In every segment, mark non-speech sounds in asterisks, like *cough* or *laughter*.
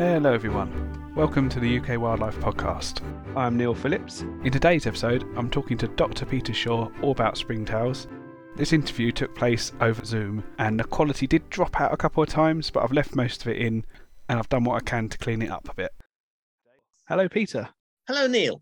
Hello, everyone. Welcome to the UK Wildlife Podcast. I'm Neil Phillips. In today's episode, I'm talking to Dr. Peter Shaw all about springtails. This interview took place over Zoom, and the quality did drop out a couple of times, but I've left most of it in, and I've done what I can to clean it up a bit. Hello, Peter. Hello, Neil.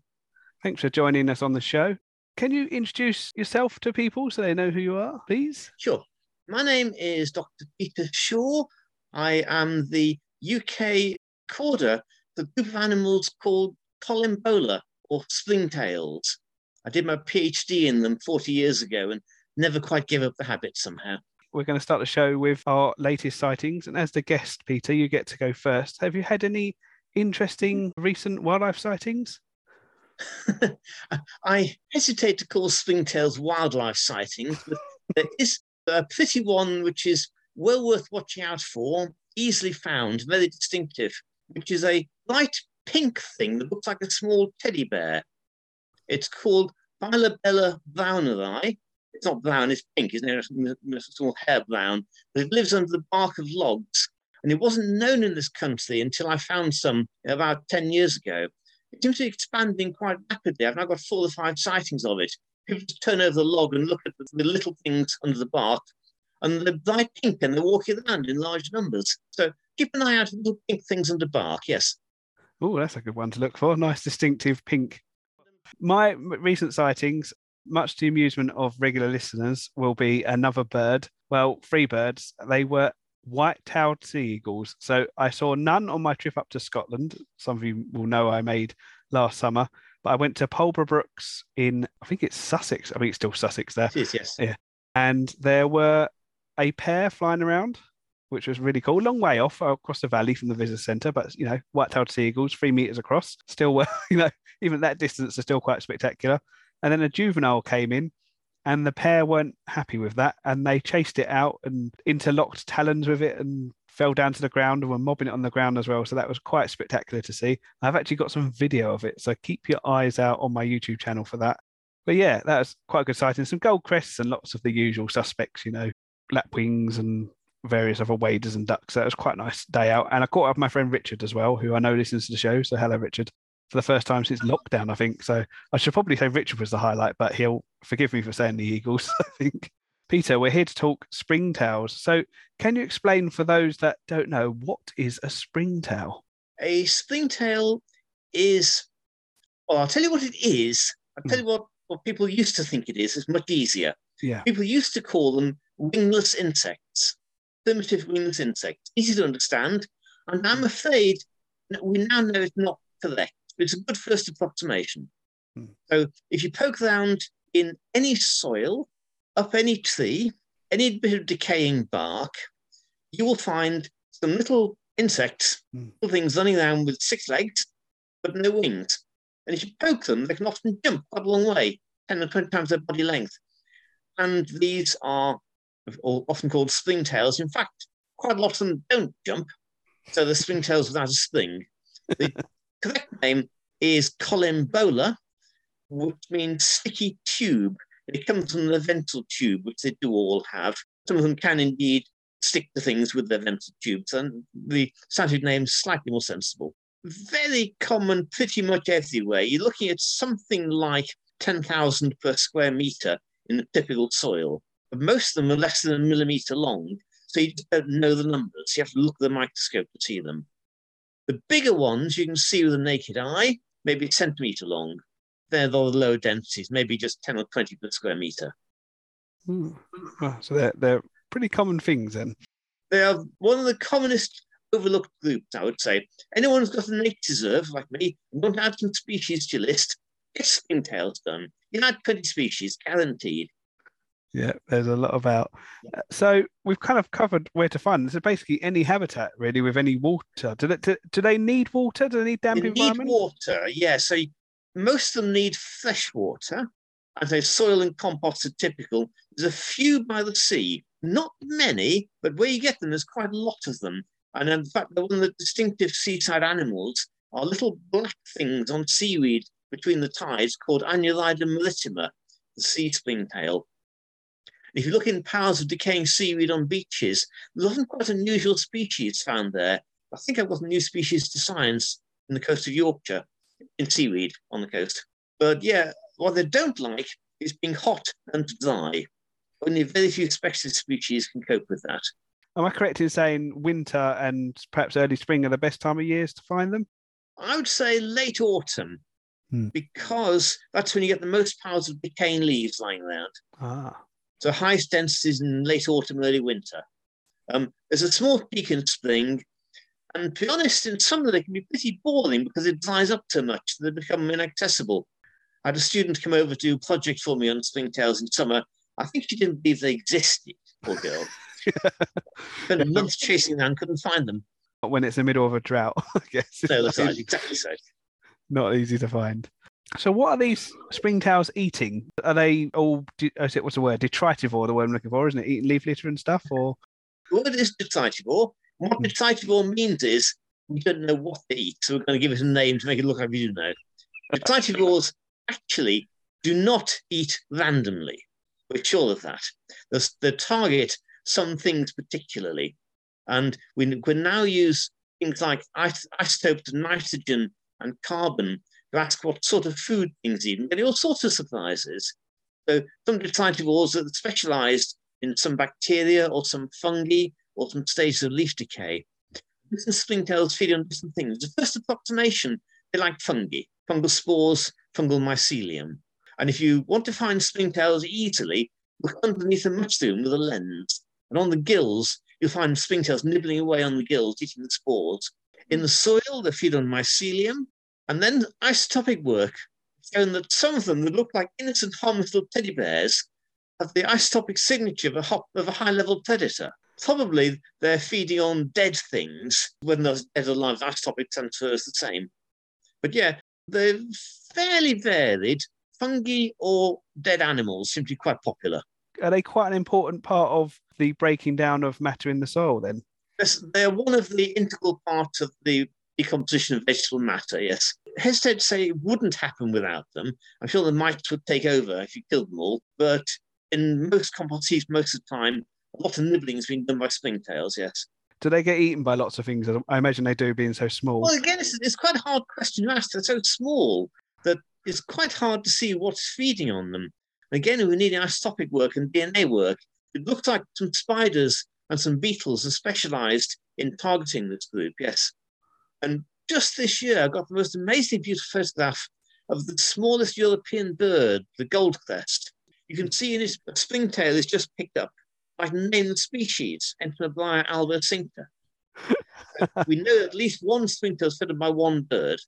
Thanks for joining us on the show. Can you introduce yourself to people so they know who you are, please? Sure. My name is Dr. Peter Shaw. I am the UK recorder for a group of animals called Collembola or springtails. I did my PhD in them 40 years ago and never quite give up the habit somehow. We're going to start the show with our latest sightings. And as the guest, Peter, you get to go first. Have you had any interesting recent wildlife sightings? *laughs* I hesitate to call springtails wildlife sightings, but there *laughs* is a pretty one which is well worth watching out for, easily found, very distinctive which is a light pink thing that looks like a small teddy bear. It's called Bilobella braunerae. It's not brown, it's pink, isn't it? It's a small hair brown, but it lives under the bark of logs. And it wasn't known in this country until I found some about 10 years ago. It seems to be expanding quite rapidly. I've now got four or five sightings of it. People just turn over the log and look at the little things under the bark, and they're bright pink and they're walking around in large numbers. So keep an eye out for little pink things under bark. Yes. Oh, that's a good one to look for. Nice, distinctive pink. My recent sightings, much to the amusement of regular listeners, will be another bird. Well, three birds. They were white-tailed sea eagles. So I saw none on my trip up to Scotland. Some of you will know I made last summer. But I went to Pulborough Brooks in, I think it's Sussex. I think it's still Sussex there. Is, yes. Yeah. And there were a pair flying around which was really cool. Long way off across the valley from the visitor centre, but you know, white-tailed seagulls, three meters across, still well, *laughs* you know, even that distance is still quite spectacular. And then a juvenile came in, and the pair weren't happy with that, and they chased it out and interlocked talons with it and fell down to the ground and were mobbing it on the ground as well. So that was quite spectacular to see. I've actually got some video of it, so keep your eyes out on my YouTube channel for that. But yeah, that was quite a good sighting. Some gold crests and lots of the usual suspects, you know, lapwings and various other waders and ducks. So it was quite a nice day out. And I caught up with my friend Richard as well, who I know listens to the show. So hello, Richard. For the first time since lockdown, I think. So I should probably say Richard was the highlight, but he'll forgive me for saying the Eagles, *laughs* I think. Peter, we're here to talk springtails. So can you explain for those that don't know what is a springtail? A springtail is, well, I'll tell you what it is. I'll tell hmm. you what, what people used to think it is. It's much easier. Yeah. People used to call them wingless insects primitive wingless insects. Easy to understand. And I'm hmm. afraid we now know it's not correct. But it's a good first approximation. Hmm. So if you poke around in any soil, up any tree, any bit of decaying bark, you will find some little insects, hmm. little things running around with six legs, but no wings. And if you poke them, they can often jump quite a long way, 10 or 20 times their body length. And these are often called springtails. In fact, quite a lot of them don't jump, so the springtails without a spring. The *laughs* correct name is Collembola, which means sticky tube. It comes from the ventral tube, which they do all have. Some of them can indeed stick to things with their ventral tubes, and the scientific name is slightly more sensible. Very common pretty much everywhere. You're looking at something like 10,000 per square meter in the typical soil but most of them are less than a millimeter long, so you don't know the numbers. You have to look at the microscope to see them. The bigger ones you can see with the naked eye, maybe a centimeter long. They're the lower densities, maybe just 10 or 20 per square meter. Hmm. Well, so they're, they're pretty common things then. They are one of the commonest overlooked groups, I would say. Anyone who's got a nature reserve, like me, and want to add some species to your list, get springtails done. You add 20 species, guaranteed. Yeah, there's a lot about. Uh, so we've kind of covered where to find. So basically, any habitat really with any water. Do they, do, do they need water? Do they need damp they environment? Need water, yeah. So most of them need fresh water. I'd say soil and compost are typical. There's a few by the sea, not many, but where you get them, there's quite a lot of them. And in fact, one of the distinctive seaside animals are little black things on seaweed between the tides called Anurida maritima, the sea springtail. If you look in piles of decaying seaweed on beaches, there's often quite unusual species found there. I think I've got a new species to science in the coast of Yorkshire, in seaweed on the coast. But yeah, what they don't like is being hot and dry. Only very few specialist species can cope with that. Am I correct in saying winter and perhaps early spring are the best time of years to find them? I would say late autumn, Hmm. because that's when you get the most piles of decaying leaves lying around. Ah, So highest densities in late autumn, early winter. Um, there's a small peak in spring, and to be honest, in summer they can be pretty boring because it dries up too much. They become inaccessible. I had a student come over to do a project for me on springtails in summer. I think she didn't believe they existed, poor girl. *laughs* Spent a month chasing them and couldn't find them. But when it's the middle of a drought, *laughs* I guess. No, that's right, exactly so. Not easy to find. So, what are these springtails eating? Are they all? Uh, is it what's the word? Detritivore, the word I'm looking for, isn't it? Eating leaf litter and stuff, or The word is detritivore. What hmm. detritivore means is we don't know what they eat, so we're going to give it a name to make it look like we do know. Detritivores actually do not eat randomly. We're sure of that. They they target some things particularly. And we, we now use things like isotopes of nitrogen and carbon ask what sort of food things eat, and getting all sorts of surprises. So some detritivores are specialized in some bacteria or some fungi or some stages of leaf decay. Different springtails feed on different things. The first approximation, they like fungi, fungal spores, fungal mycelium. And if you want to find springtails easily, look underneath a mushroom with a lens. And on the gills, you'll find springtails nibbling away on the gills, eating the spores. In the soil, they feed on mycelium. And then isotopic work shown that some of them that look like innocent, harmless little teddy bears have the isotopic signature of a, hop, of a high-level predator. Probably they're feeding on dead things. When those dead or alive, isotopic transfer is the same. But yeah, they're fairly varied. Fungi or dead animals seem to be quite popular. are they quite an important part of the breaking down of matter in the soil? Then, Yes, They're one of the integral parts of the decomposition of vegetable matter, yes. Hesitate to say it wouldn't happen without them. I'm sure the mites would take over if you killed them all, but in most compost heaps, most of the time, a lot of nibbling has been done by springtails, yes. do they get eaten by lots of things? I imagine they do, being so small. Well, again, it's, it's quite a hard question to ask. They're so small that it's quite hard to see what's feeding on them. Again, we need isotopic work and DNA work. It looks like some spiders and some beetles are specialized in targeting this group, yes. And just this year, I got the most amazingly beautiful photograph of the smallest European bird, the goldcrest. You can see in his springtail is just picked up. I can name the species, Entomobrya albocincta. *laughs* we know at least one springtail is fed by one bird.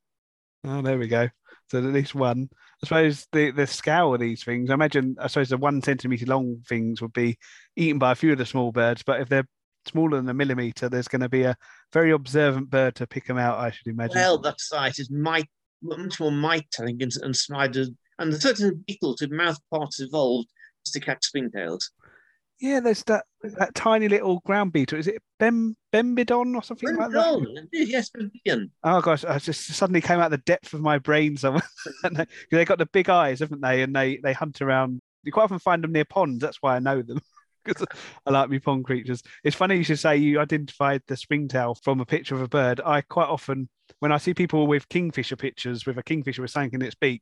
Oh, there we go. So at least one. I suppose the the scale of these things. I imagine. I suppose the one centimeter long things would be eaten by a few of the small birds, but if they're smaller than a millimeter, there's going to be a very observant bird to pick them out. I should imagine. Well, that's right. It's mite, much more mite, I think, and, and spiders, and there's certain beetles with mouth parts evolved just to catch springtails. yeah, there's that that tiny little ground beetle. Is it Bem Bembidon or something like that? Yes, Bembidion. Oh gosh, I just suddenly came out the depth of my brain somewhere. *laughs* They, they got the big eyes, haven't they? And they they hunt around. You quite often find them near ponds. That's why I know them. *laughs* *laughs* Because I like me pond creatures. It's funny you should say you identified the springtail from a picture of a bird. I quite often, when I see people with kingfisher pictures with a kingfisher with something in its beak,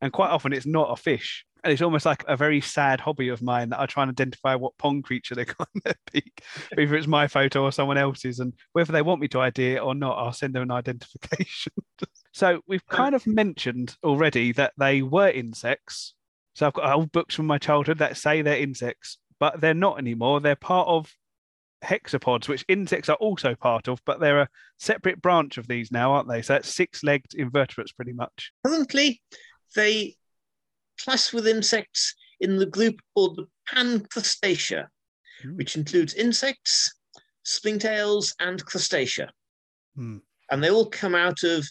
and quite often it's not a fish. And it's almost like a very sad hobby of mine that I try and identify what pond creature they got in their *laughs* beak, whether it's my photo or someone else's. And whether they want me to ID it or not, I'll send them an identification. *laughs* so we've kind of mentioned already that they were insects. So I've got old books from my childhood that say they're insects, but they're not anymore. They're part of hexapods, which insects are also part of, but they're a separate branch of these now, aren't they? So that's six-legged invertebrates, pretty much. Currently, they class with insects in the group called the Pancrustacea, Hmm. which includes insects, springtails, and crustacea. Hmm. And they all come out of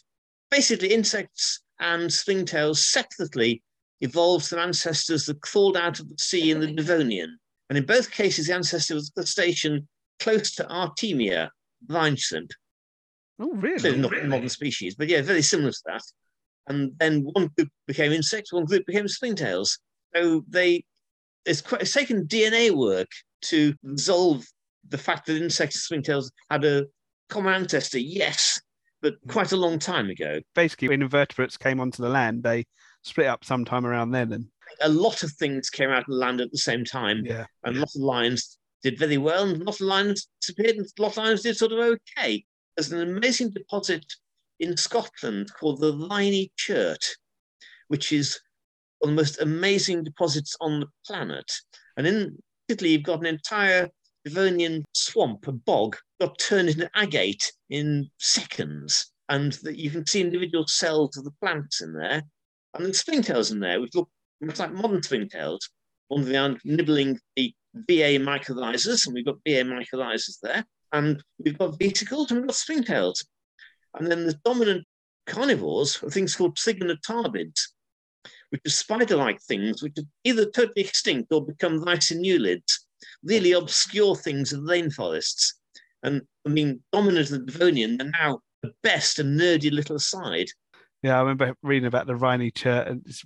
basically insects and springtails separately evolved from ancestors that crawled out of the sea in the Devonian. And in both cases, the ancestor was at the station close to Artemia, brine shrimp. Oh, Clearly oh, really? not a modern species, but yeah, very similar to that. And then one group became insects, one group became springtails. So they it's quite it's taken DNA work to resolve the fact that insects and springtails had a common ancestor, yes, but quite a long time ago. Basically, when invertebrates came onto the land, they split up sometime around then. And A lot of things came out of the land at the same time, yeah, and a lot of lions did very well, and a lot of lions disappeared, and a lot of lions did sort of okay. There's an amazing deposit in Scotland called the Rhynie Chert, which is one of the most amazing deposits on the planet. And in Italy, you've got an entire Devonian swamp, a bog, got turned into agate in seconds. And that you can see individual cells of the plants in there. And there's springtails in there, which look much like modern springtails. On the other hand, nibbling the VA mycorrhizas, and we've got VA mycorrhizas there. And we've got vesicles and we've got springtails. And then the dominant carnivores are things called trigonotarbids, which are spider-like things which are either totally extinct or become ricinuleids, really obscure things in the rainforests. And I mean, dominant of the Devonian, they're now the best and nerdy little aside. yeah. I remember reading about the Rhynie chert, and it's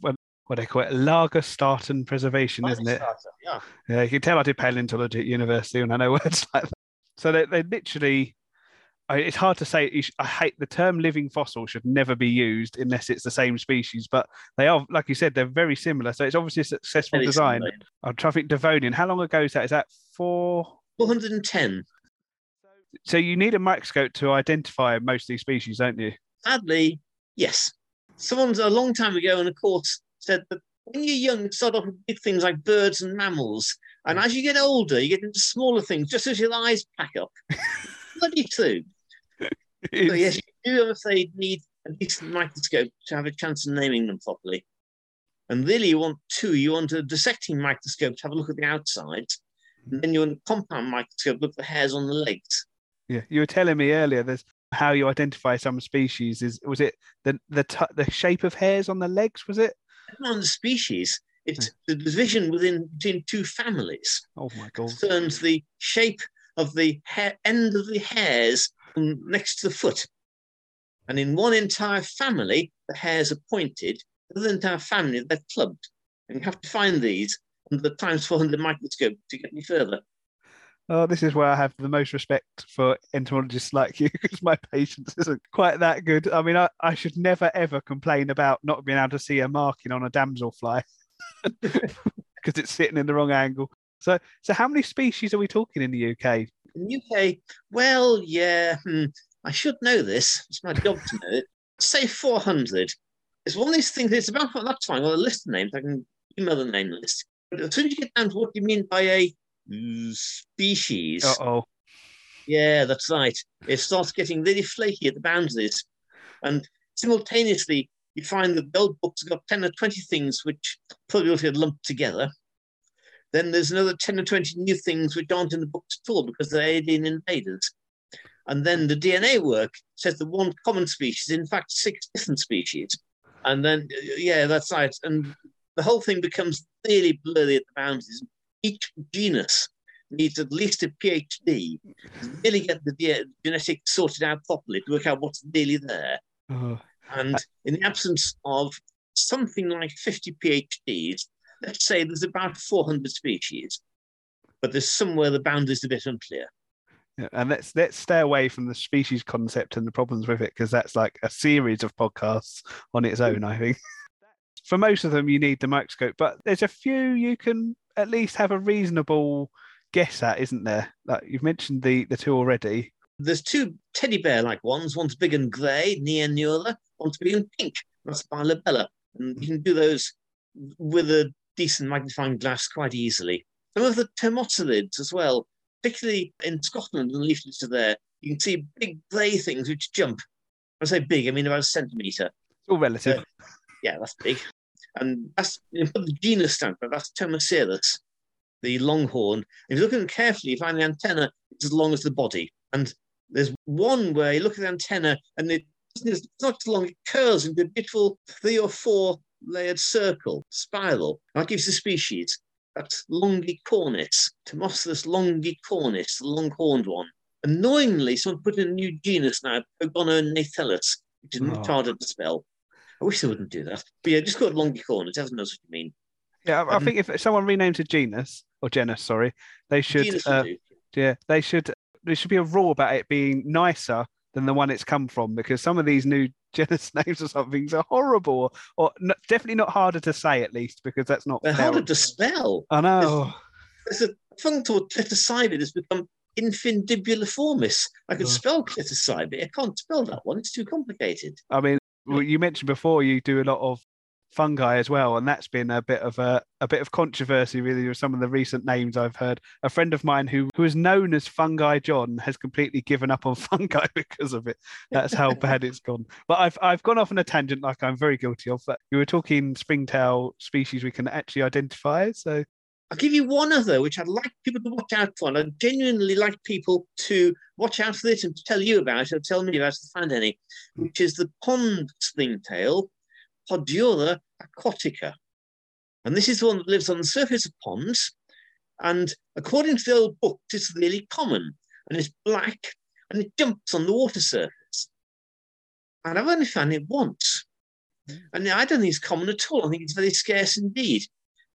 what, they call it, Lagerstatten preservation, isn't it? Yeah. Yeah, you can tell I did paleontology at university, and I know *laughs* words like that. So they, they literally, it's hard to say. you sh- I hate the term living fossil should never be used unless it's the same species, but they are, like you said, they're very similar. So it's obviously a successful Very design. similar. I'm trying Devonian. How long ago is that? Is that four? 410. So you need a microscope to identify most of these species, don't you? Sadly, yes. Someone's a long time ago and of course said that when you're young, you start off with big things like birds and mammals. And as you get older, you get into smaller things, just as your eyes pack up. *laughs* Bloody true. So yes, you do, I'm afraid, need a decent microscope to have a chance of naming them properly. And really, you want two. You want a dissecting microscope to have a look at the outside. And then you want a compound microscope to look at the hairs on the legs. Yeah, you were telling me earlier. There's how you identify some species. Is was it the the t- the shape of hairs on the legs? Was it? Not on the species, it's hmm. the division within between two families. Oh my god! concerns the shape of the hair, end of the hairs next to the foot. And in one entire family, the hairs are pointed. The other entire family, they're clubbed. And you have to find these under the times 400 microscope to get any further. Oh, this is where I have the most respect for entomologists like you *laughs* because my patience isn't quite that good. I mean, I, I should never ever complain about not being able to see a marking on a damselfly because *laughs* it's sitting in the wrong angle. So, so how many species are we talking in the UK? In the UK, well, yeah, hmm, I should know this. It's my job to know it. Say 400. It's one of these things, it's about that time, well, a list of names, I can email the name list. But as soon as you get down to what do you mean by a species, Uh oh. yeah, that's right. It starts getting really flaky at the boundaries. And simultaneously, you find that the old books have got 10 or 20 things which probably ought to lumped together. Then there's another 10 or 20 new things which aren't in the books at all because they're alien invaders. And then the DNA work says the one common species in fact six different species. And then, yeah, that's right. And the whole thing becomes really blurry at the boundaries. Each genus needs at least a PhD to really get the ge- genetics sorted out properly to work out what's really there. Oh. And in the absence of something like 50 PhDs, let's say there's about 400 species, but there's somewhere the boundaries a bit unclear. Yeah, and let's let's stay away from the species concept and the problems with it because that's like a series of podcasts on its own. I think *laughs* for most of them you need the microscope, but there's a few you can at least have a reasonable guess at, isn't there? Like you've mentioned the the two already. There's two teddy bear-like ones. One's big and grey, near Neanura. One's big and pink. That's Bilobella. And you can do those with a decent magnifying glass quite easily. Some of the termotilids as well, particularly in Scotland and the leaflets are there, you can see big grey things which jump. When I say big, I mean about a centimetre. It's all relative. Yeah, that's big. And that's put the genus standpoint, that's Tomocerus, the longhorn. If you look at them carefully, you find the antenna is as long as the body. And there's one where you look at the antenna and it, it's not as long, it curls into a beautiful three or four layered circle, spiral. That gives the species. That's Longicornis, Tomocerus longicornis, the long-horned one. Annoyingly, someone put in a new genus now, Pogonognathellus, which is much Oh. harder to spell. I wish they wouldn't do that. But yeah, just call it longicornis. Everyone knows what you mean. Yeah, I, I Um, think if someone renames a genus or genus, sorry, they should. Uh, yeah, they should. There should be a rule about it being nicer than the one it's come from because some of these new *laughs* genus names or somethings are horrible or definitely not harder to say at least because that's not. They're harder to spell. I know. There's a fungus called clitocybid has become infundibuliformis. I can Oh. spell clitocybid. I can't spell that one. It's too complicated. I mean, well, you mentioned before you do a lot of fungi as well, and that's been a bit of a, a bit of controversy really with some of the recent names I've heard. A friend of mine who who is known as Fungi John has completely given up on *laughs* fungi because of it. That's how bad it's gone. But I've I've gone off on a tangent like I'm very guilty of. But you were talking springtail species we can actually identify. So I'll give you one other, which I'd like people to watch out for. And I'd genuinely like people to watch out for this and to tell you about it, or tell me about it if they find any, which is the pond springtail, Podura aquatica. And this is the one that lives on the surface of ponds. And according to the old books, it's really common. And it's black and it jumps on the water surface. And I've only found it once. And I don't think it's common at all. I think it's very scarce indeed.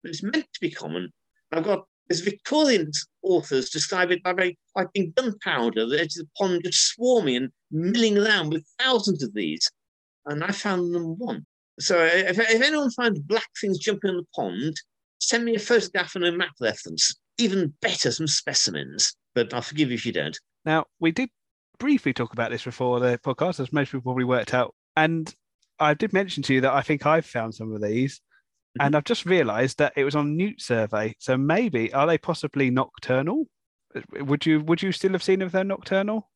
But it's meant to be common. I've got this Victorian authors describe it by very being gunpowder, the edge of the pond just swarming and milling around with thousands of these. And I found them one. So if, if anyone finds black things jumping in the pond, send me a photograph and a map of reference. Even better, some specimens. But I'll forgive you if you don't. now we did briefly talk about this before the podcast, as most people probably worked out. And I did mention to you that I think I've found some of these. And I've just realised that it was on Newt survey. So maybe are they possibly nocturnal? Would you would you still have seen if they're nocturnal?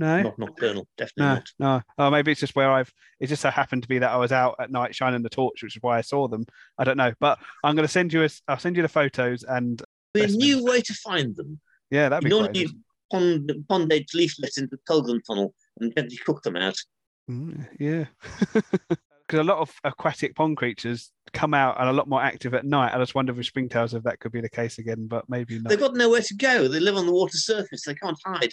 No, Not nocturnal, definitely no, not. no. Oh, maybe it's just where I've. It just so happened to be that I was out at night shining the torch, which is why I saw them. I don't know, but I'm going to send you a. I'll send you the photos, and A new way to find them. yeah, that'd You be great. use pond, pond edge leaflets into the Tullgren funnel and gently cook them out. Mm, yeah, *laughs* because a lot of aquatic pond creatures come out and a lot more active at night. I just wonder with springtails if that could be the case again, but maybe not. They've got nowhere to go. They live on the water surface. They can't hide.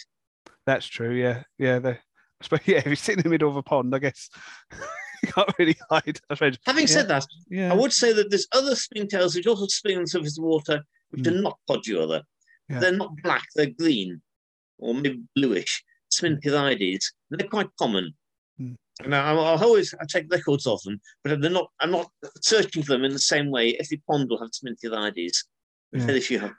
That's true. Yeah, yeah. They, I suppose, *laughs* yeah. If you sit in the middle of a pond, I guess *laughs* you can't really hide. Having Yeah. said that, Yeah. I would say that there's other springtails which also spring on the surface of water, which are hmm. not Podura. Yeah. They're not black, they're green or maybe bluish. Sminthurides. They're quite common. And I, I'll always I take records of them, but they're not. I'm not searching for them in the same way. Every pond will have Sminthurides. Yeah. Very few have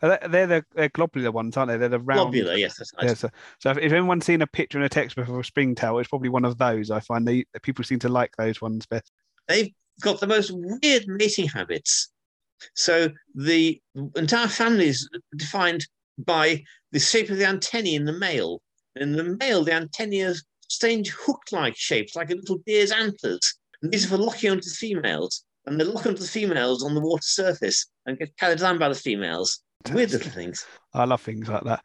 they- They're the they're globular ones, aren't they? They're the round. Globular, yes, that's right. Yeah, so, so if, if anyone's seen a picture in a textbook of a springtail, it's probably one of those. I find they people seem to like those ones best. they've got the most weird mating habits. So the entire family is defined by the shape of the antennae in the male. In the male, the antennae are strange hook-like shapes, like a little deer's antlers. And these are for locking onto the females. And they lock onto the females on the water surface and get carried around by the females. Weird little things. I love things like that.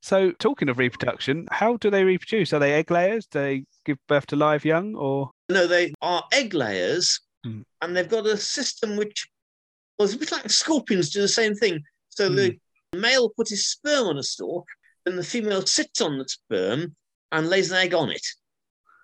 So, talking of reproduction, how do they reproduce? Are they egg layers? Do they give birth to live young, or No, they are egg layers, Hmm. and they've got a system which was a bit like scorpions do the same thing. So the male puts his sperm on a stalk, and the female sits on the sperm and lays an egg on it.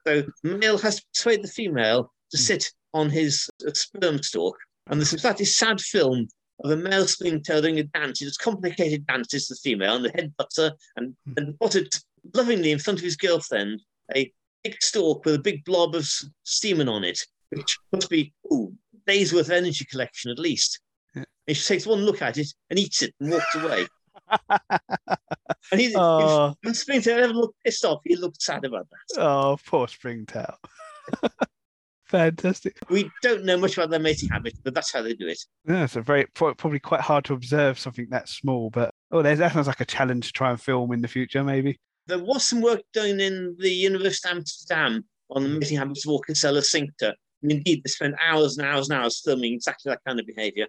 So male has to persuade the female to Hmm. sit on his uh, sperm stalk. And there's a sad film of a male springtail doing a dance. He does complicated dances to the female, and the head butts her and, Hmm. and potted lovingly in front of his girlfriend a big stalk with a big blob of semen on it, which must be ooh, days worth of energy collection at least. Yeah. And she takes one look at it and eats it and walks away. *laughs* and he, oh, if Springtail ever looked pissed off, he looked sad about that. oh, poor springtail. *laughs* Fantastic. We don't know much about their mating habits, but that's how they do it. Yeah, it's a very probably quite hard to observe something that small, but oh, there's that sounds like a challenge to try and film in the future, maybe. There was some work done in the University of Amsterdam on the mating habits of Orchesella cincta. And indeed, they spent hours and hours and hours filming exactly that kind of behavior.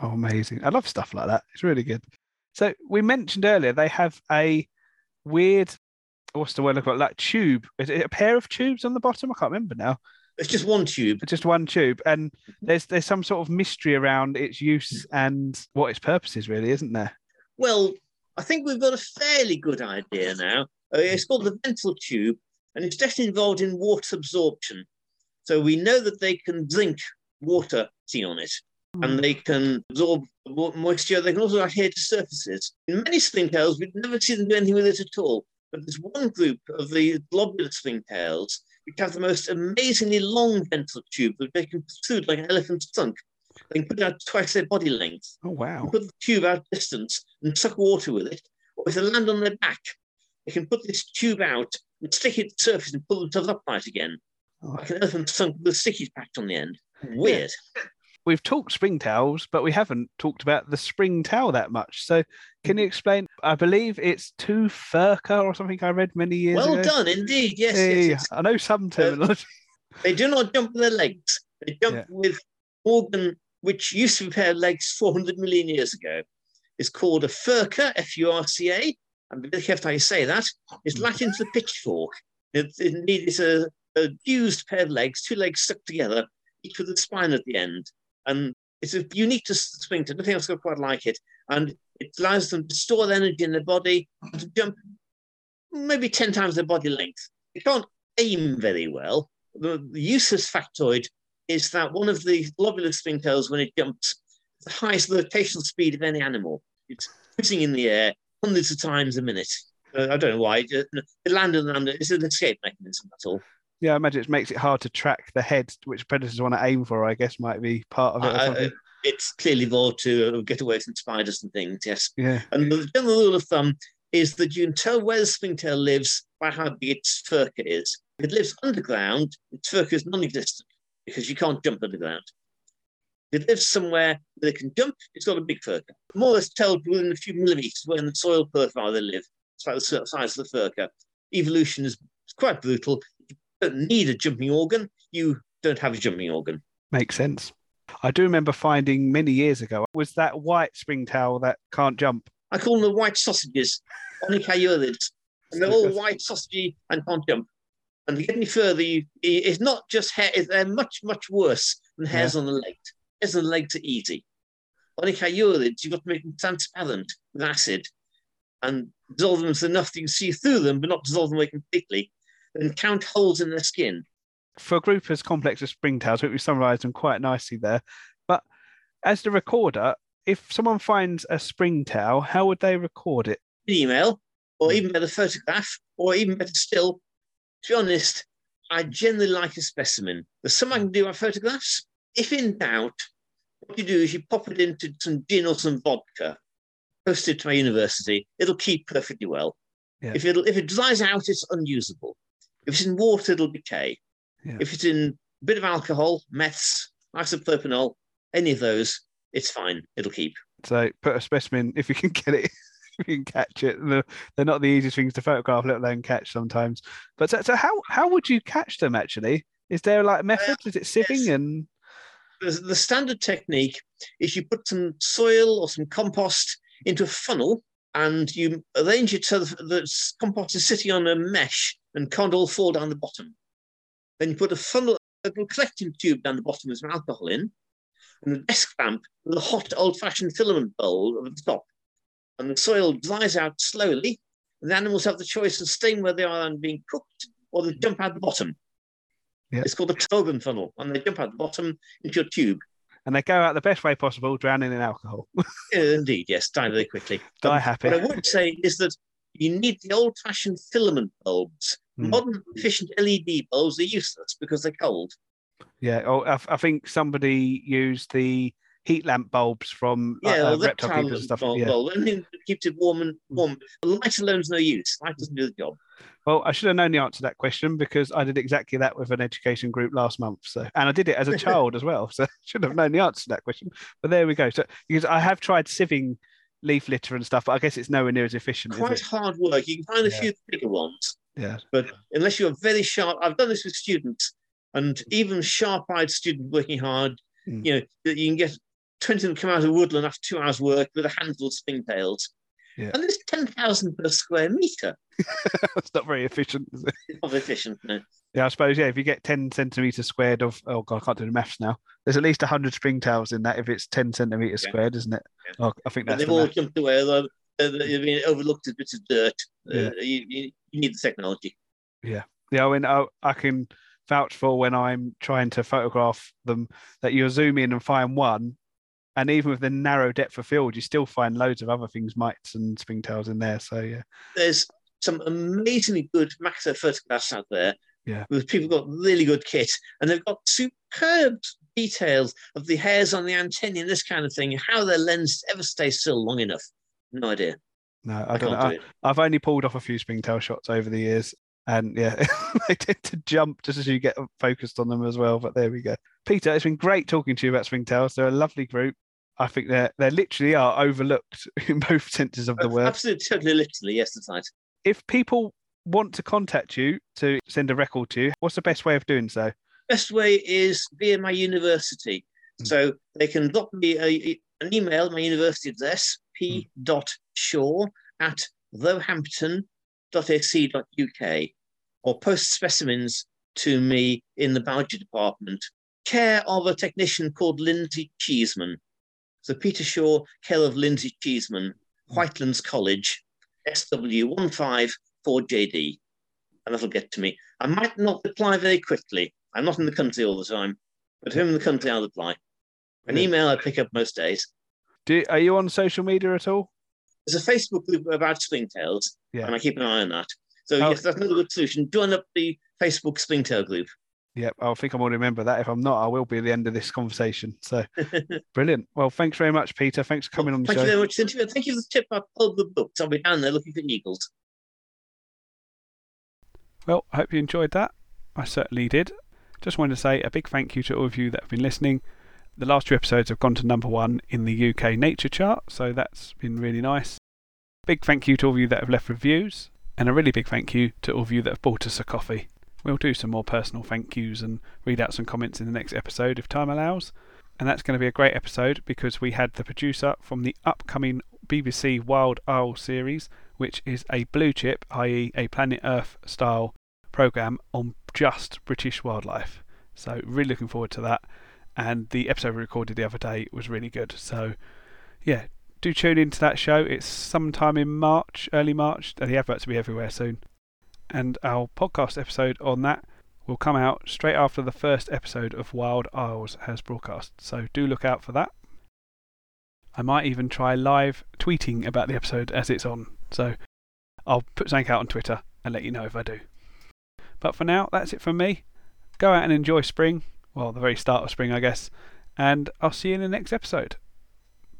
Oh, amazing. I love stuff like that. It's really good. So we mentioned earlier they have a weird what's the word I've got like tube. Is it a pair of tubes on the bottom? I can't remember now. It's just one tube. just one tube, and there's there's some sort of mystery around its use and what its purpose is, really, isn't there? Well, I think we've got a fairly good idea now. Uh, it's called the ventral tube, and it's definitely involved in water absorption. So we know that they can drink water see on it, and they can absorb moisture. They can also adhere to surfaces. In many springtails, we've never seen them do anything with it at all. But there's one group of the globular springtails which have the most amazingly long ventral tube that they can protrude like an elephant's trunk. They can put it out twice their body length Oh wow! put the tube out distance and suck water with it, or if they land on their back, they can put this tube out and stick it to the surface and pull themselves upright again, Oh. like an elephant sunk with stickies packed on the end. Weird. We've talked spring springtails, but we haven't talked about the spring springtail that much. So, can you explain? I believe it's two furca or something I read many years ago. Well ago. done, indeed. Yes, Hey, yes, yes. I know some terminology. They do not jump with their legs. They jump Yeah. with organ which used to be paired legs 400 million years ago. It's called a furca, F-U-R-C-A. And be very careful how you say that. It's Mm. Latin for the pitchfork. It, indeed, it's a, a fused pair of legs, two legs stuck together, each with a spine at the end. And it's a, unique to sphincter. Nothing else quite like it. And it allows them to store their energy in their body to jump maybe 10 times their body length. They can't aim very well. The, the useless factoid is that one of the globular sphincters, when it jumps, the highest rotational speed of any animal. It's whizzing in the air hundreds of times a minute. Uh, I don't know why. It, it landed and landed. It's an escape mechanism, that's all. Yeah, I imagine it makes it hard to track the head, which predators want to aim for. I guess might be part of it. It's clearly evolved to uh, get away from spiders and things, yes. yeah, And the general rule of thumb is that you can tell where the springtail lives by how big its furca is. If it lives underground, its furca is non-existent because you can't jump underground. If it lives somewhere where it can jump, it's got a big furca. More or less told within a few millimeters where in the soil profile they live. It's about the size of the furca. Evolution is quite brutal. Don't need a jumping organ. You don't have a jumping organ. makes sense. I do remember finding many years ago was that white springtail that can't jump. I call them the white sausages, onychiurids. And they're all white, sausagey, and can't jump. And to get any further, you, it's not just hair, they're much, much worse than hairs on the legs. Hairs on the legs are easy. Onychiurids, you've got to make them transparent with acid and dissolve them so enough that you can see through them, but not dissolve them away completely. And count holes in the skin. For a group as complex as springtails, we summarised them quite nicely there. But as the recorder, if someone finds a springtail, how would they record it? email, or hmm. even better, photograph, or even better still, to be honest, I generally like a specimen. There's some I can do by photographs. If in doubt, what you do is you pop it into some gin or some vodka, post it to my university. It'll keep perfectly well. Yeah. If, it'll, if it dries out, it's unusable. If it's in water, it'll decay. Yeah. If it's in a bit of alcohol, meths, isopropanol, any of those, it's fine. It'll keep. So put a specimen if you can get it, *laughs* if you can catch it. They're, not the easiest things to photograph, let alone catch sometimes. But so, so how how would you catch them actually? Is there like methods? Is it sieving and the standard technique is you put some soil or some compost into a funnel and you arrange it so the compost is sitting on a mesh and can't all fall down the bottom. Then you put a funnel, a little collecting tube down the bottom with some alcohol in, and a desk lamp with a hot old-fashioned filament bowl over the top. And the soil dries out slowly, and the animals have the choice of staying where they are and being cooked, or they jump out the bottom. It's called a Tullgren funnel, and they jump out the bottom into your tube. And they go out the best way possible, drowning in alcohol. *laughs* Indeed, yes, die very quickly. Die Um, happy. What I would say is that you need the old-fashioned filament bulbs. Hmm. Modern efficient LED bulbs are useless because they're cold. Yeah. Oh, I, I think somebody used the heat lamp bulbs from uh, Yeah, uh, reptile keepers and stuff. bulb, Yeah. bulb, anything that keeps it warm and warm. Light alone's no use. Light doesn't do the job. Well, I should have known the answer to that question because I did exactly that with an education group last month. So, and I did it as a *laughs* child as well. So, I *laughs* should have known the answer to that question. But there we go. So, because I have tried sieving leaf litter and stuff, but I guess it's nowhere near as efficient. Quite hard work. You can find a Yeah. few bigger ones, Yeah. but unless you're very sharp, I've done this with students, and even sharp-eyed students working hard, Hmm. you know, that you can get 20 of them come out of woodland after two hours work with a handful of springtails. Yeah. And there's 10,000 per square metre. *laughs* That's not very efficient, is it? It's not efficient, no. Yeah, I suppose, yeah, if you get 10 centimetres squared of, oh God, I can't do the maths now. There's at least 100 springtails in that if it's 10 centimetres Yeah. squared, isn't it? Yeah. Oh, I think that's they've the all math. jumped away. Although uh, they've been overlooked as bits of dirt. Uh, Yeah. you, you, you need the technology. Yeah, I mean, I, I can vouch for when I'm trying to photograph them that you zoom in and find one, and even with the narrow depth of field, you still find loads of other things, mites and springtails in there. So yeah, There's some amazingly good macro photographs out there. Yeah. With people got really good kit and they've got superb details of the hairs on the antennae and this kind of thing, how their lens ever stays still long enough. No idea. no, I, I, don't know. I, do it. I've only pulled off a few springtail shots over the years, and yeah, *laughs* they tend to jump just as you get focused on them as well. But there we go. Peter, it's been great talking to you about springtails. They're a lovely group. I think they're they literally are overlooked *laughs* in both senses of the word. Absolutely, totally, literally, yes, that's right. If people want to contact you to send a record to you, what's the best way of doing so? Best way is via my university. Mm. So they can drop me a, an email, my university address, p.shaw at roehampton.ac.uk, or post specimens to me in the biology department, care of a technician called Lindsay Cheeseman. So Peter Shaw, care of Lindsay Cheeseman, Whitelands College, SW154JD. And that'll get to me. I might not reply very quickly. I'm not in the country all the time, but I'm in the country, I'll reply. An email I pick up most days. Do are you on social media at all? There's a Facebook group about springtails, Yeah. and I keep an eye on that. So Oh. yes, that's another good solution. Join up the Facebook springtail group. Yep, I think I'm going to remember that. If I'm not, I will be at the end of this conversation. So *laughs* brilliant. Well, thanks very much, Peter. Thanks for coming on the Thank show. you very much, Cynthia. Thank you for the tip about all the books. I'll be down there looking for eagles. Well, I hope you enjoyed that. I certainly did. Just wanted to say a big thank you to all of you that have been listening. The last two episodes have gone to number one in the UK Nature chart, so that's been really nice. Big thank you to all of you that have left reviews, and a really big thank you to all of you that have bought us a coffee. We'll do some more personal thank yous and read out some comments in the next episode if time allows. And that's going to be a great episode because we had the producer from the upcoming BBC Wild Isles series, which is a blue chip, i.e., a Planet Earth style program on just British wildlife. So really looking forward to that. And the episode we recorded the other day was really good. So yeah, do tune into that show. It's sometime in March, early March. and The adverts will be everywhere soon. And our podcast episode on that will come out straight after the first episode of Wild Isles has broadcast. So do look out for that. I might even try live tweeting about the episode as it's on. So I'll put something out on Twitter and let you know if I do. But for now, that's it from me. Go out and enjoy spring. Well, the very start of spring, I guess. And I'll see you in the next episode.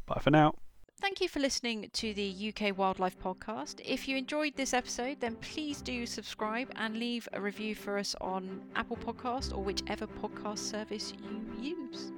Bye for now. Thank you for listening to the UK Wildlife Podcast. If you enjoyed this episode, then please do subscribe and leave a review for us on Apple Podcast or whichever podcast service you use.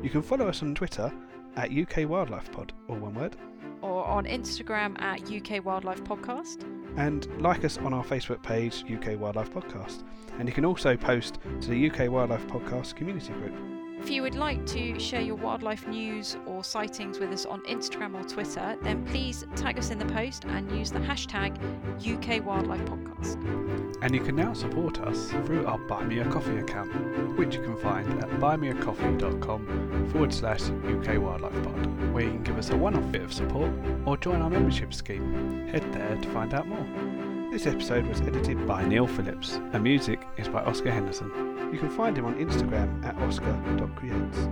You can follow us on Twitter at UK Wildlife Pod, all one word, Or on Instagram at UK Wildlife Podcast. And like us on our Facebook page, UK Wildlife Podcast. And you can also post to the UK Wildlife Podcast community group. If you would like to share your wildlife news or sightings with us on Instagram or Twitter, then please tag us in the post and use the hashtag UK Wildlife Podcast. And you can now support us through our Buy Me a Coffee account, which you can find at buymeacoffee.com forward slash UK Wildlife Pod, where you can give us a one off bit of support or join our membership scheme. Head there to find out more. This episode was edited by Neil Phillips, and music is by Oscar Henderson. You can find him on Instagram at oscar.creates.